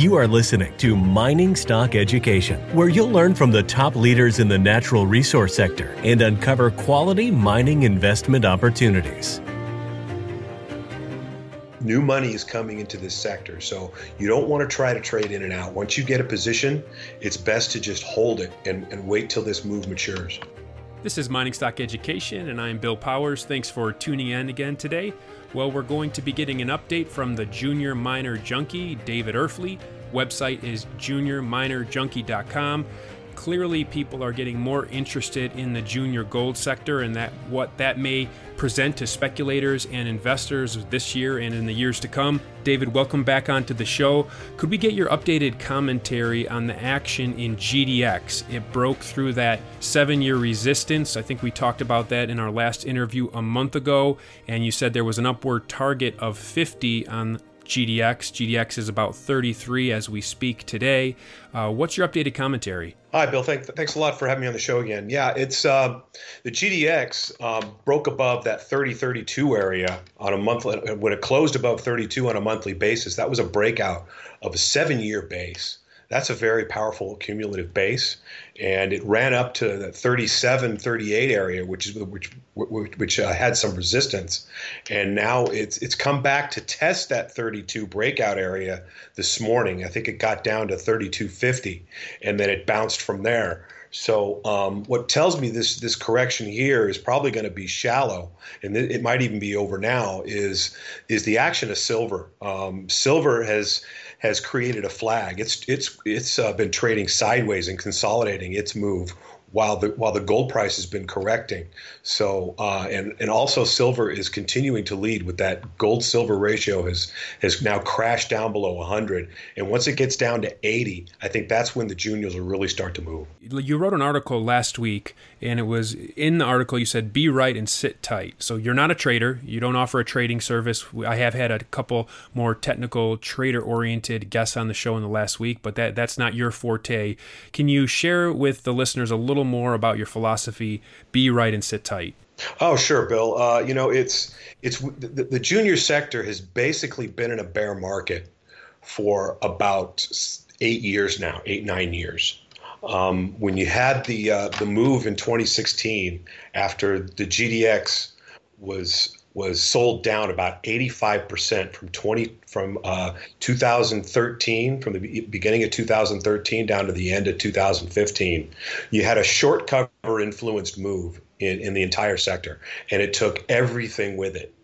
You are listening to Mining Stock Education, where you'll learn from the top leaders in the natural resource sector and uncover quality mining investment opportunities. New money is coming into this sector, so you don't want to try to trade in and out. Once you get a position, it's best to just hold it and, and wait till this move matures. This is Mining Stock Education, and I'm Bill Powers. Thanks for tuning in again today. Well, we're going to be getting an update from the Junior Miner Junkie, David Erfle. Website is juniorminerjunkie.com. Clearly, people are getting more interested in the junior gold sector and that what that may present to speculators and investors this year and in the years to come. David, welcome back onto the show. Could we get your updated commentary on the action in GDX? It broke through that seven year resistance. I think we talked about that in our last interview a month ago, and you said there was an upward target of 50 on GDX. GDX is about 33 as we speak today. Uh, what's your updated commentary? Hi, Bill. Thank, thanks a lot for having me on the show again. Yeah, it's uh, the GDX um, broke above that 30 32 area on a monthly, when it closed above 32 on a monthly basis. That was a breakout of a seven year base that's a very powerful cumulative base. And it ran up to the 37 38 area which is which which, which uh, had some resistance. And now it's it's come back to test that 32 breakout area this morning. I think it got down to 3250 and then it bounced from there so um, what tells me this this correction here is probably going to be shallow, and th- it might even be over now. Is is the action of silver? Um, silver has has created a flag. It's it's it's uh, been trading sideways and consolidating its move while the while the gold price has been correcting. So uh, and and also silver is continuing to lead with that gold silver ratio has has now crashed down below 100. And once it gets down to 80, I think that's when the juniors will really start to move. You wrote an article last week, and it was in the article you said be right and sit tight. So you're not a trader. You don't offer a trading service. I have had a couple more technical trader oriented guests on the show in the last week, but that that's not your forte. Can you share with the listeners a little little more about your philosophy, be right and sit tight? Oh, sure, Bill. Uh, you know, it's it's the, the junior sector has basically been in a bear market for about eight years now, eight nine years. Um, when you had the uh, the move in 2016 after the GDX was was sold down about 85% from 20 from uh, 2013 from the beginning of 2013 down to the end of 2015 you had a short cover influenced move in, in the entire sector and it took everything with it.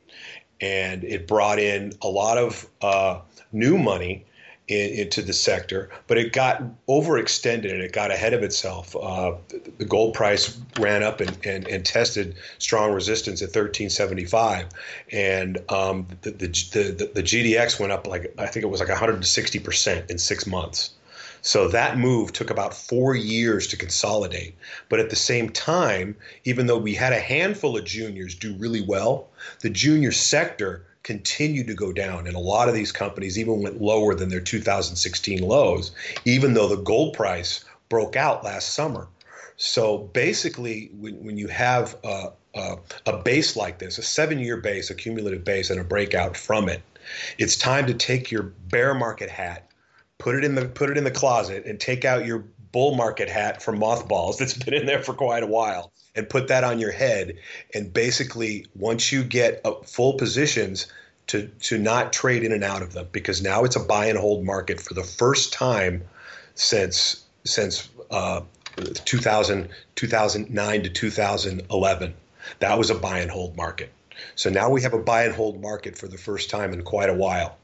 And it brought in a lot of uh, new money in, into the sector, but it got overextended and it got ahead of itself. Uh, the gold price ran up and, and, and, tested strong resistance at 1375, and um, the, the, the, the GDX went up like I think it was like 160 percent in six months. So that move took about four years to consolidate. But at the same time, even though we had a handful of juniors do really well, the junior sector continued to go down. And a lot of these companies even went lower than their 2016 lows, even though the gold price broke out last summer. So basically, when, when you have a, a, a base like this, a seven year base, a cumulative base, and a breakout from it, it's time to take your bear market hat, put it in the put it in the closet, and take out your bull market hat from mothballs that's been in there for quite a while and put that on your head. And basically, once you get full positions, to to not trade in and out of them because now it's a buy and hold market for the first time since since uh, 2000 2009 to 2011. That was a buy and hold market. So now we have a buy and hold market for the first time in quite a while.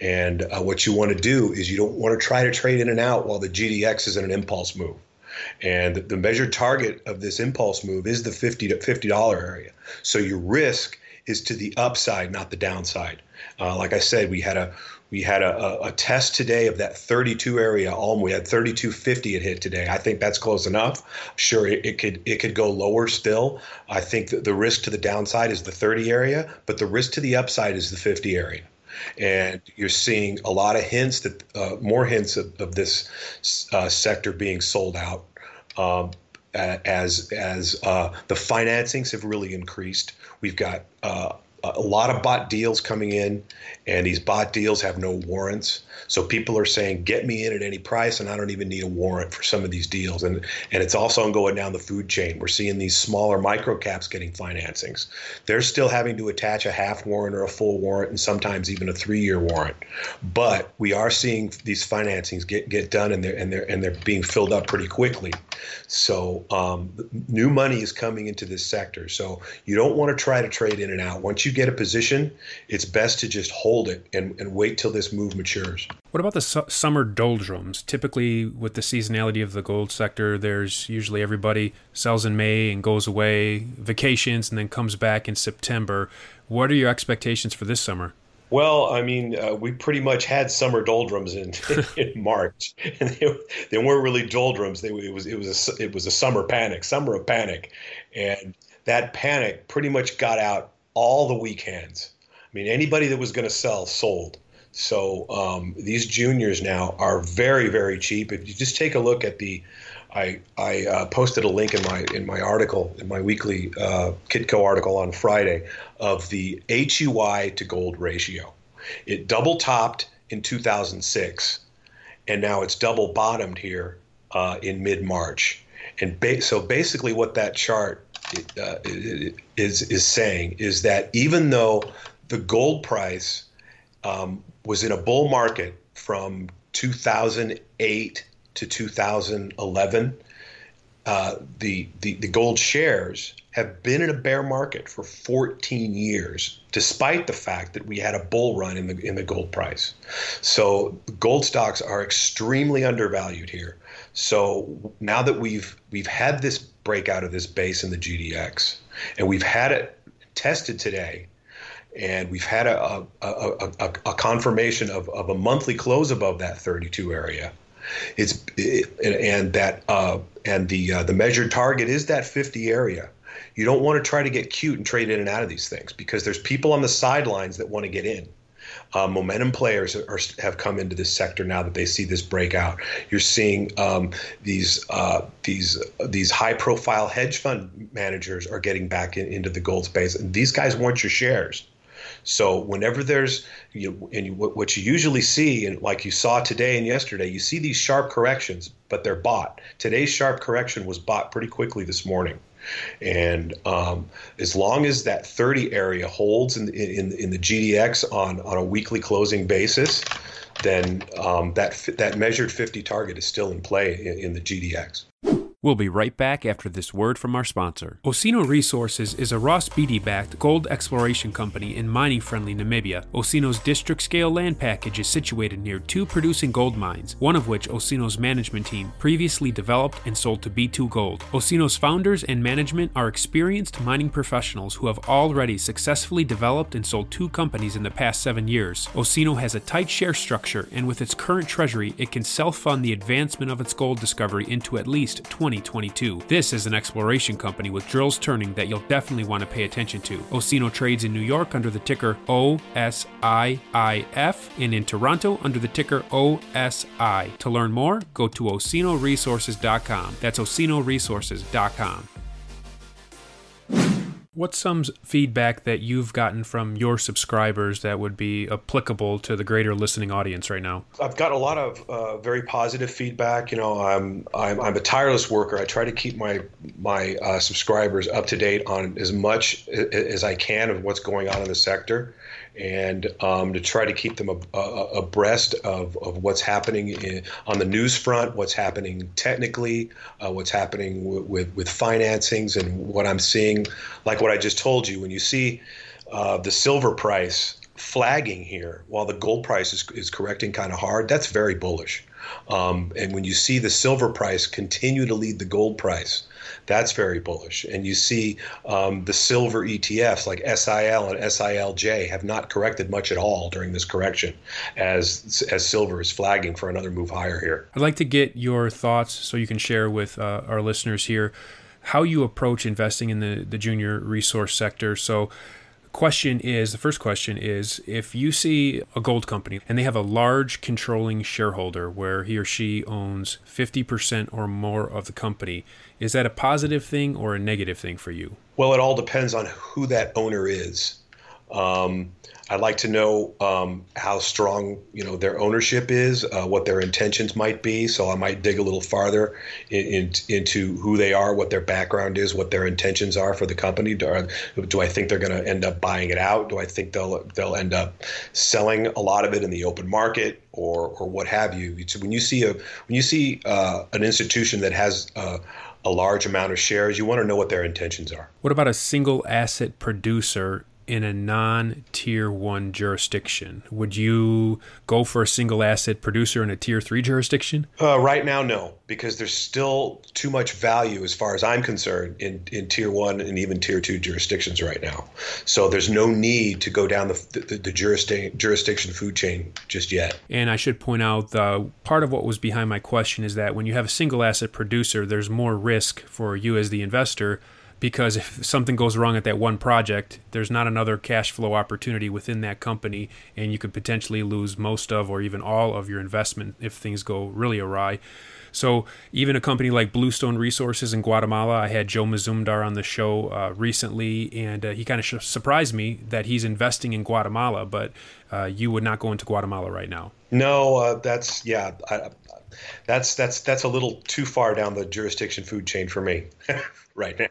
And uh, what you want to do is you don't want to try to trade in and out while the GDX is in an impulse move. And the measured target of this impulse move is the 50 to $50 area. So your risk is to the upside, not the downside. Uh, like I said, we had a we had a, a, test today of that 32 area. Alm we had 3250 it hit today. I think that's close enough. Sure, it, it could it could go lower still. I think the risk to the downside is the 30 area, but the risk to the upside is the 50 area and you're seeing a lot of hints that uh, more hints of, of this uh, sector being sold out um, as as uh, the financings have really increased. We've got uh, a lot of bought deals coming in, and these bought deals have no warrants. So people are saying, "Get me in at any price," and I don't even need a warrant for some of these deals. And and it's also going down the food chain. We're seeing these smaller micro caps getting financings. They're still having to attach a half warrant or a full warrant, and sometimes even a three-year warrant. But we are seeing these financings get get done, and they're and they're and they're being filled up pretty quickly. So um, new money is coming into this sector. So you don't want to try to trade in and out. Once you get a position, it's best to just hold it and, and wait till this move matures. What about the su- summer doldrums? Typically, with the seasonality of the gold sector, there's usually everybody sells in May and goes away, vacations, and then comes back in September. What are your expectations for this summer? Well, I mean, uh, we pretty much had summer doldrums in, in March, and they, they, weren't really doldrums. They, it was it was a, it was a summer panic, summer of panic, and that panic pretty much got out all the weekends. I mean, anybody that was going to sell sold. So um, these juniors now are very very cheap. If you just take a look at the I, I uh, posted a link in my in my article in my weekly uh, Kitco article on Friday of the HUI to gold ratio. It double topped in 2006, and now it's double bottomed here uh, in mid March. And ba- so basically, what that chart uh, is is saying is that even though the gold price um, was in a bull market from 2008 to 2011, uh, the, the, the gold shares have been in a bear market for 14 years, despite the fact that we had a bull run in the in the gold price. So gold stocks are extremely undervalued here. So now that we've we've had this breakout of this base in the GDX, and we've had it tested today, and we've had a a, a, a, confirmation of, of a monthly close above that 32 area. It's it, and that uh, and the uh, the measured target is that 50 area. You don't want to try to get cute and trade in and out of these things because there's people on the sidelines that want to get in. Uh, momentum players are, have come into this sector now that they see this breakout. You're seeing um, these uh, these these high profile hedge fund managers are getting back in, into the gold space, and these guys want your shares. So whenever there's you and you, what you usually see, and like you saw today and yesterday, you see these sharp corrections, but they're bought. Today's sharp correction was bought pretty quickly this morning. And um, as long as that 30 area holds in, in, in the GDX on, on a weekly closing basis, then um, that that measured 50 target is still in play in, in the GDX. We'll be right back after this word from our sponsor. Osino Resources is a Ross Beaty backed gold exploration company in mining friendly Namibia. Osino's district scale land package is situated near two producing gold mines, one of which Osino's management team previously developed and sold to B2 Gold. Osino's founders and management are experienced mining professionals who have already successfully developed and sold two companies in the past seven years. Osino has a tight share structure, and with its current treasury, it can self fund the advancement of its gold discovery into at least 20 2022. This is an exploration company with drills turning that you'll definitely want to pay attention to. Osino trades in New York under the ticker OSIIF and in Toronto under the ticker OSI. To learn more, go to osinoresources.com. That's osinoresources.com. What's some feedback that you've gotten from your subscribers that would be applicable to the greater listening audience right now? I've got a lot of uh, very positive feedback. You know, I'm, I'm I'm a tireless worker. I try to keep my my uh, subscribers up to date on as much as I can of what's going on in the sector and um, to try to keep them ab- uh, abreast of, of what's happening in, on the news front, what's happening technically, uh, what's happening w- with, with financings, and what I'm seeing, like what I just told you. When you see uh, the silver price flagging here while the gold price is, is correcting kind of hard, that's very bullish. Um, and when you see the silver price continue to lead the gold price, that's very bullish. And you see um, the silver ETFs like SIL and SILJ have not corrected much at all during this correction, as as silver is flagging for another move higher here. I'd like to get your thoughts so you can share with uh, our listeners here how you approach investing in the the junior resource sector. So question is the first question is if you see a gold company and they have a large controlling shareholder where he or she owns 50% or more of the company is that a positive thing or a negative thing for you? Well it all depends on who that owner is Um, I'd like to know um, how strong you know their ownership is, uh, what their intentions might be. So I might dig a little farther in, in, into who they are, what their background is, what their intentions are for the company. Do, do I think they're going to end up buying it out? Do I think they'll they'll end up selling a lot of it in the open market or or what have you? When you see a when you see uh, an institution that has uh, a large amount of shares, you want to know what their intentions are. What about a single asset producer in a non tier one jurisdiction? Would you go for a single asset producer in a tier three jurisdiction? Uh, right now, no, because there's still too much value, as far as I'm concerned, in, in tier one and even tier two jurisdictions right now. So there's no need to go down the, the, the jurisdiction, jurisdiction food chain just yet. And I should point out the part of what was behind my question is that when you have a single asset producer, there's more risk for you as the investor because if something goes wrong at that one project, there's not another cash flow opportunity within that company, and you could potentially lose most of or even all of your investment if things go really awry. So even a company like Bluestone Resources in Guatemala, I had Joe Mazumdar on the show uh, recently, and uh, he kind of sh- surprised me that he's investing in Guatemala, but uh, you would not go into Guatemala right now. No, uh, that's yeah, I, that's that's that's a little too far down the jurisdiction food chain for me right now.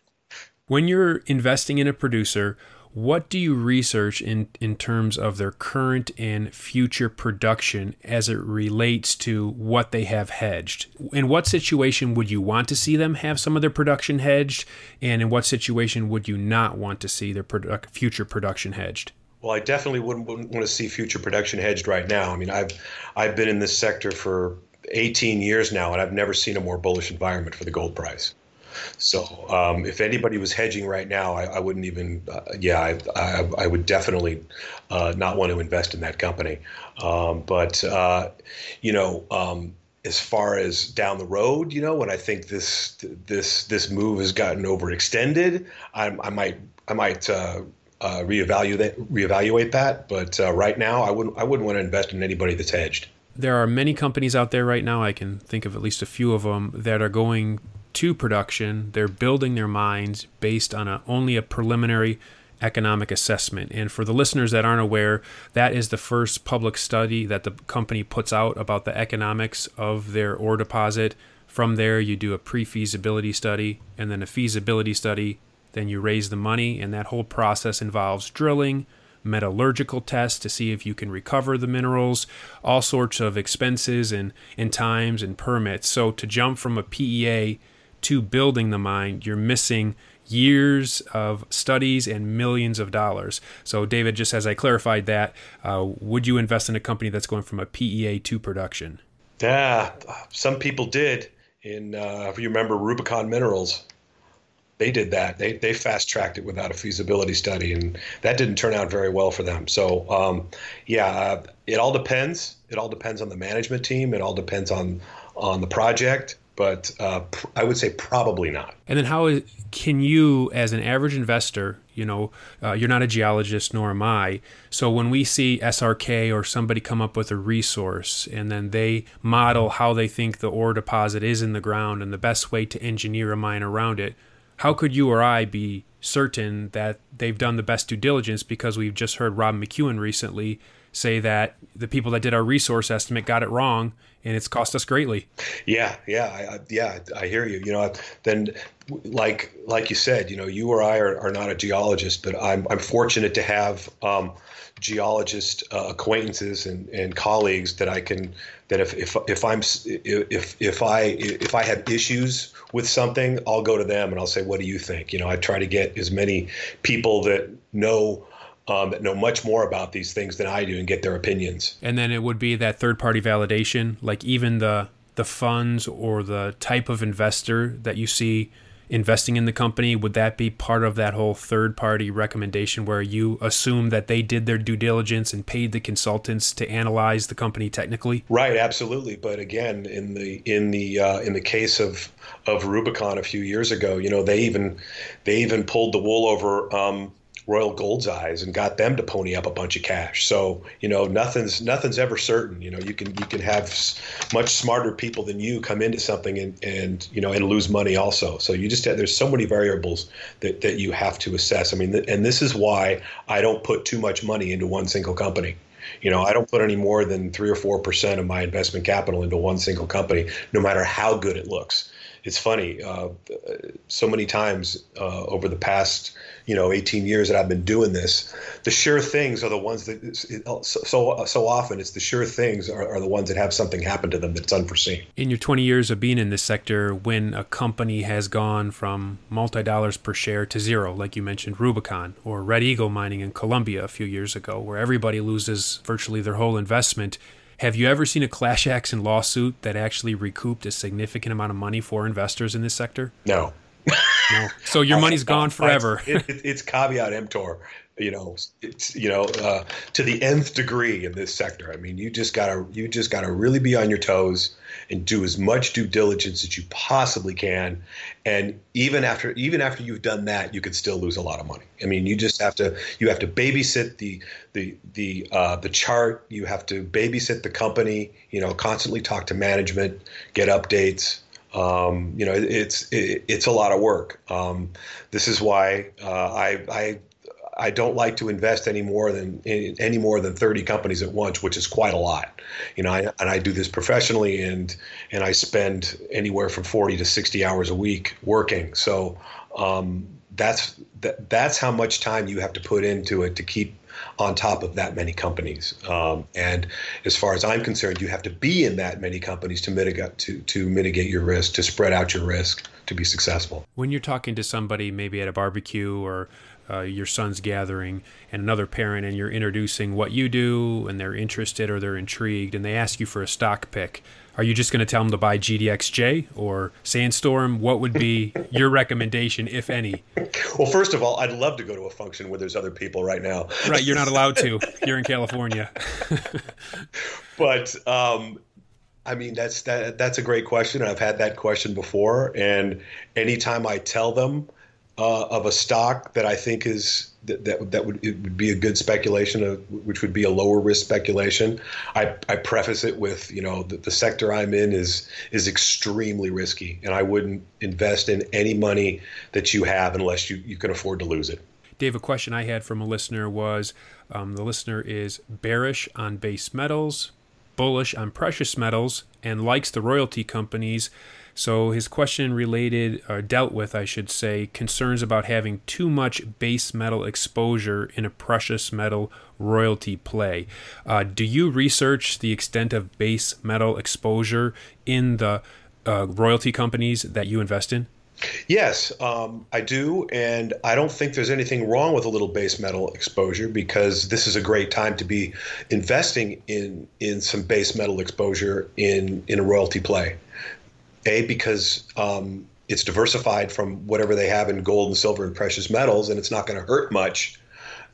When you're investing in a producer, what do you research in, in terms of their current and future production as it relates to what they have hedged? In what situation would you want to see them have some of their production hedged? And in what situation would you not want to see their future production hedged? Well, I definitely wouldn't, wouldn't want to see future production hedged right now. I mean, I've I've been in this sector for 18 years now, and I've never seen a more bullish environment for the gold price. So um, if anybody was hedging right now, I, I wouldn't even. Uh, yeah, I, I, I, would definitely uh, not want to invest in that company. Um, but uh, you know. Um, as far as down the road, you know, when I think this this this move has gotten overextended, I, I might I might uh, uh, reevaluate reevaluate that. But uh, right now, I wouldn't I wouldn't want to invest in anybody that's hedged. There are many companies out there right now. I can think of at least a few of them that are going to production. They're building their mines based on a, only a preliminary economic assessment. And for the listeners that aren't aware, that is the first public study that the company puts out about the economics of their ore deposit. From there, you do a pre feasibility study and then a feasibility study. Then you raise the money, and that whole process involves drilling, metallurgical tests to see if you can recover the minerals, all sorts of expenses and, and times and permits. So to jump from a PEA to building the mine, you're missing years of studies and millions of dollars. So, David, just as I clarified that, uh, would you invest in a company that's going from a PEA to production? Yeah, some people did. In uh, if you remember Rubicon Minerals, they did that. They they fast tracked it without a feasibility study, and that didn't turn out very well for them. So, um, yeah, uh, it all depends. It all depends on the management team. It all depends on on the project but uh, pr- I would say probably not. And then, how is, can you, as an average investor, you know, uh, you're not a geologist, nor am I. So when we see SRK or somebody come up with a resource and then they model how they think the ore deposit is in the ground and the best way to engineer a mine around it, how could you or I be certain that they've done the best due diligence? Because we've just heard Rob McEwen recently say that the people that did our resource estimate got it wrong and it's cost us greatly. Yeah, yeah, I, yeah. I hear you. You know, then like like you said, you know, you or I are, are not a geologist, but I'm I'm fortunate to have um, geologist uh, acquaintances and, and colleagues that I can that if if if I'm if if I if I have issues with something, I'll go to them and I'll say, "What do you think?" You know, I try to get as many people that know um, that know much more about these things than I do and get their opinions. And then it would be that third party validation, like even the the funds or the type of investor that you see investing in the company would that be part of that whole third party recommendation where you assume that they did their due diligence and paid the consultants to analyze the company technically right absolutely but again in the in the uh, in the case of of rubicon a few years ago you know they even they even pulled the wool over um, Royal Gold's eyes and got them to pony up a bunch of cash. So you know nothing's nothing's ever certain. You know you can you can have much smarter people than you come into something and, and you know and lose money also. So you just have, there's so many variables that, that you have to assess. I mean, and this is why I don't put too much money into one single company. You know, I don't put any more than three or four percent of my investment capital into one single company, no matter how good it looks it's funny. Uh, so many times uh, over the past, you know, 18 years that I've been doing this, the sure things are the ones that so so often it's the sure things are, are the ones that have something happen to them that's unforeseen. In your 20 years of being in this sector, when a company has gone from multi dollars per share to zero, like you mentioned, Rubicon or Red Eagle Mining in Colombia a few years ago, where everybody loses virtually their whole investment have you ever seen a class action lawsuit that actually recouped a significant amount of money for investors in this sector? No. no. So your money's gone forever. it, it, it's caveat emptor you know it's you know uh, to the nth degree in this sector. I mean you just gotta you just gotta really be on your toes and do as much due diligence as you possibly can. And even after even after you've done that you could still lose a lot of money. I mean you just have to you have to babysit the the the uh, the chart. You have to babysit the company you know constantly talk to management get updates. Um, you know, it's it, it's a lot of work. Um, this is why uh, I I I don't like to invest any more than any more than 30 companies at once, which is quite a lot. You know, I, and I do this professionally, and and I spend anywhere from 40 to 60 hours a week working. So um, that's that, that's how much time you have to put into it to keep on top of that many companies. Um, and as far as I'm concerned, you have to be in that many companies to mitigate to to mitigate your risk, to spread out your risk, to be successful. When you're talking to somebody, maybe at a barbecue or uh, your son's gathering and another parent and you're introducing what you do and they're interested or they're intrigued and they ask you for a stock pick are you just going to tell them to buy gdxj or sandstorm? What would be your recommendation if any? Well first of all i'd love to go to a function where there's other people right now. Right you're not allowed to. You're in california. But um, I mean, that's that. That's a great question. I've had that question before, and anytime I tell them uh, of a stock that I think is that that, that would it would be a good speculation, of, which would be a lower risk speculation. I, I preface it with you know the, the sector I'm in is is extremely risky, and I wouldn't invest in any money that you have unless you, you can afford to lose it. Dave, a question I had from a listener was um, the listener is bearish on base metals, bullish on precious metals, and likes the royalty companies so his question related, or dealt with, I should say, concerns about having too much base metal exposure in a precious metal royalty play. Uh, do you research the extent of base metal exposure in the uh, royalty companies that you invest in? Yes, um, I do, and I don't think there's anything wrong with a little base metal exposure because this is a great time to be investing in in some base metal exposure in in a royalty play. A, because um, it's diversified from whatever they have in gold and silver and precious metals, and it's not going to hurt much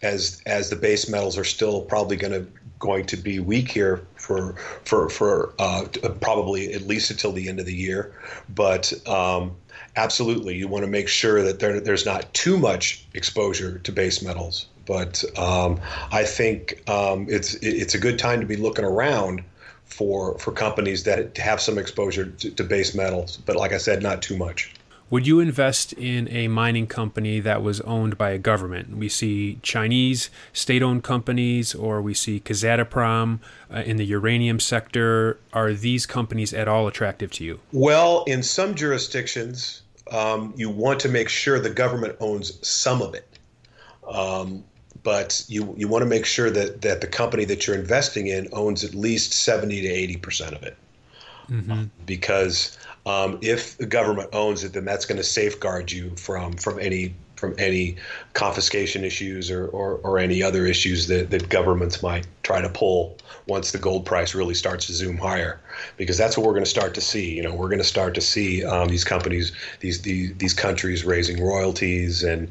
as as the base metals are still probably going to going to be weak here for for for uh, probably at least until the end of the year. But um, absolutely, you want to make sure that there, there's not too much exposure to base metals. But um, I think um, it's it's a good time to be looking around for for companies that have some exposure to, to base metals, but like I said, not too much. Would you invest in a mining company that was owned by a government? We see Chinese state owned companies, or we see Kazatomprom uh, in the uranium sector. Are these companies at all attractive to you? Well, in some jurisdictions, um, you want to make sure the government owns some of it. Um, but you you want to make sure that that the company that you're investing in owns at least 70 to 80 percent of it mm-hmm. because um, if the government owns it then that's going to safeguard you from from any from any confiscation issues or, or, or any other issues that, that governments might try to pull once the gold price really starts to zoom higher. Because that's what we're going to start to see you know we're going to start to see um, these companies these, these these countries raising royalties and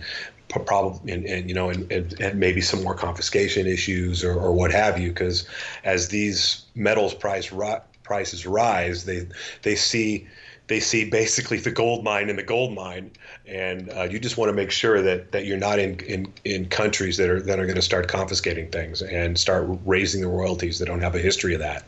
probably and, and, you know and, and, and, maybe some more confiscation issues or, or what have you. Because as these metals price ri- prices rise they they see they see basically the gold mine in the gold mine, and uh, you just want to make sure that that you're not in, in in countries that are that are going to start confiscating things and start raising the royalties that don't have a history of that.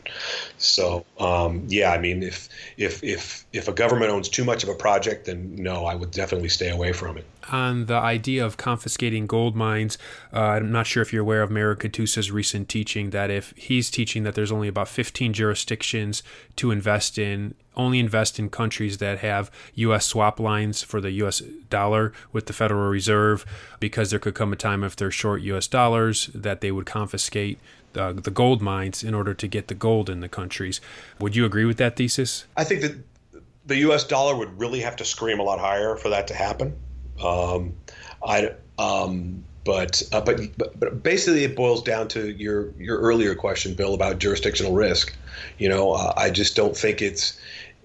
So um, yeah, I mean, if if if if a government owns too much of a project, then no, I would definitely stay away from it on the idea of confiscating gold mines. Uh, I'm not sure if you're aware of Marin Katusa's recent teaching that if he's teaching that there's only about 15 jurisdictions to invest in, only invest in countries that have U.S. swap lines for the U.S. dollar with the Federal Reserve, because there could come a time if they're short U.S. dollars that they would confiscate uh, the gold mines in order to get the gold in the countries. Would you agree with that thesis? I think that the U.S. dollar would really have to scream a lot higher for that to happen. Um, I um, but, uh, but but basically it boils down to your your earlier question, Bill, about jurisdictional risk. You know, uh, I just don't think it's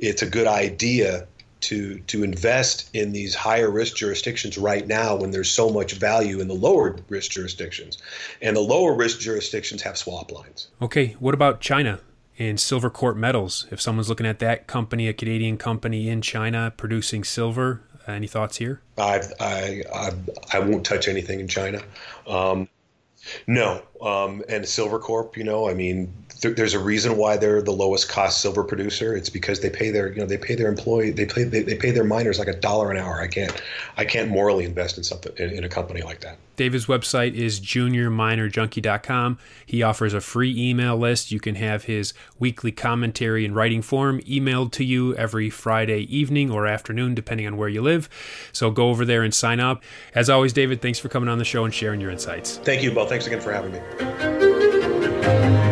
it's a good idea to to invest in these higher risk jurisdictions right now when there's so much value in the lower risk jurisdictions, and the lower risk jurisdictions have swap lines. Okay, what about China? and Silvercorp Metals. If someone's looking at that company, a Canadian company in China producing silver, any thoughts here? I've, I, I, I won't touch anything in China. Um, no, um, and Silvercorp, you know, I mean, th- there's a reason why they're the lowest cost silver producer. It's because they pay their, you know, they pay their employee, they pay, they, they pay their miners like a dollar an hour. I can't, I can't morally invest in something in, in a company like that. David's website is juniorminerjunkie.com. He offers a free email list. You can have his weekly commentary in writing form emailed to you every Friday evening or afternoon, depending on where you live. So go over there and sign up. As always, David, thanks for coming on the show and sharing your insights. Thank you, Bill. Thanks again for having me.